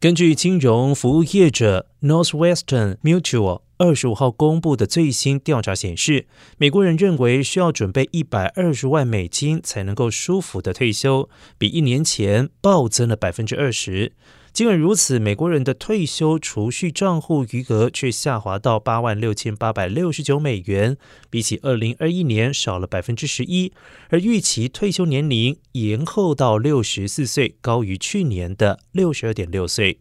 根据金融服务业者 Northwestern Mutual 二十五号公布的最新调查显示，美国人认为需要准备一百二十万美金才能够舒服的退休，比一年前暴增了百分之二十。尽管如此，美国人的退休储蓄账户余额却下滑到八万六千八百六十九美元，比起二零二一年少了百分之十一。而预期退休年龄延后到六十四岁，高于去年的六十二点六岁。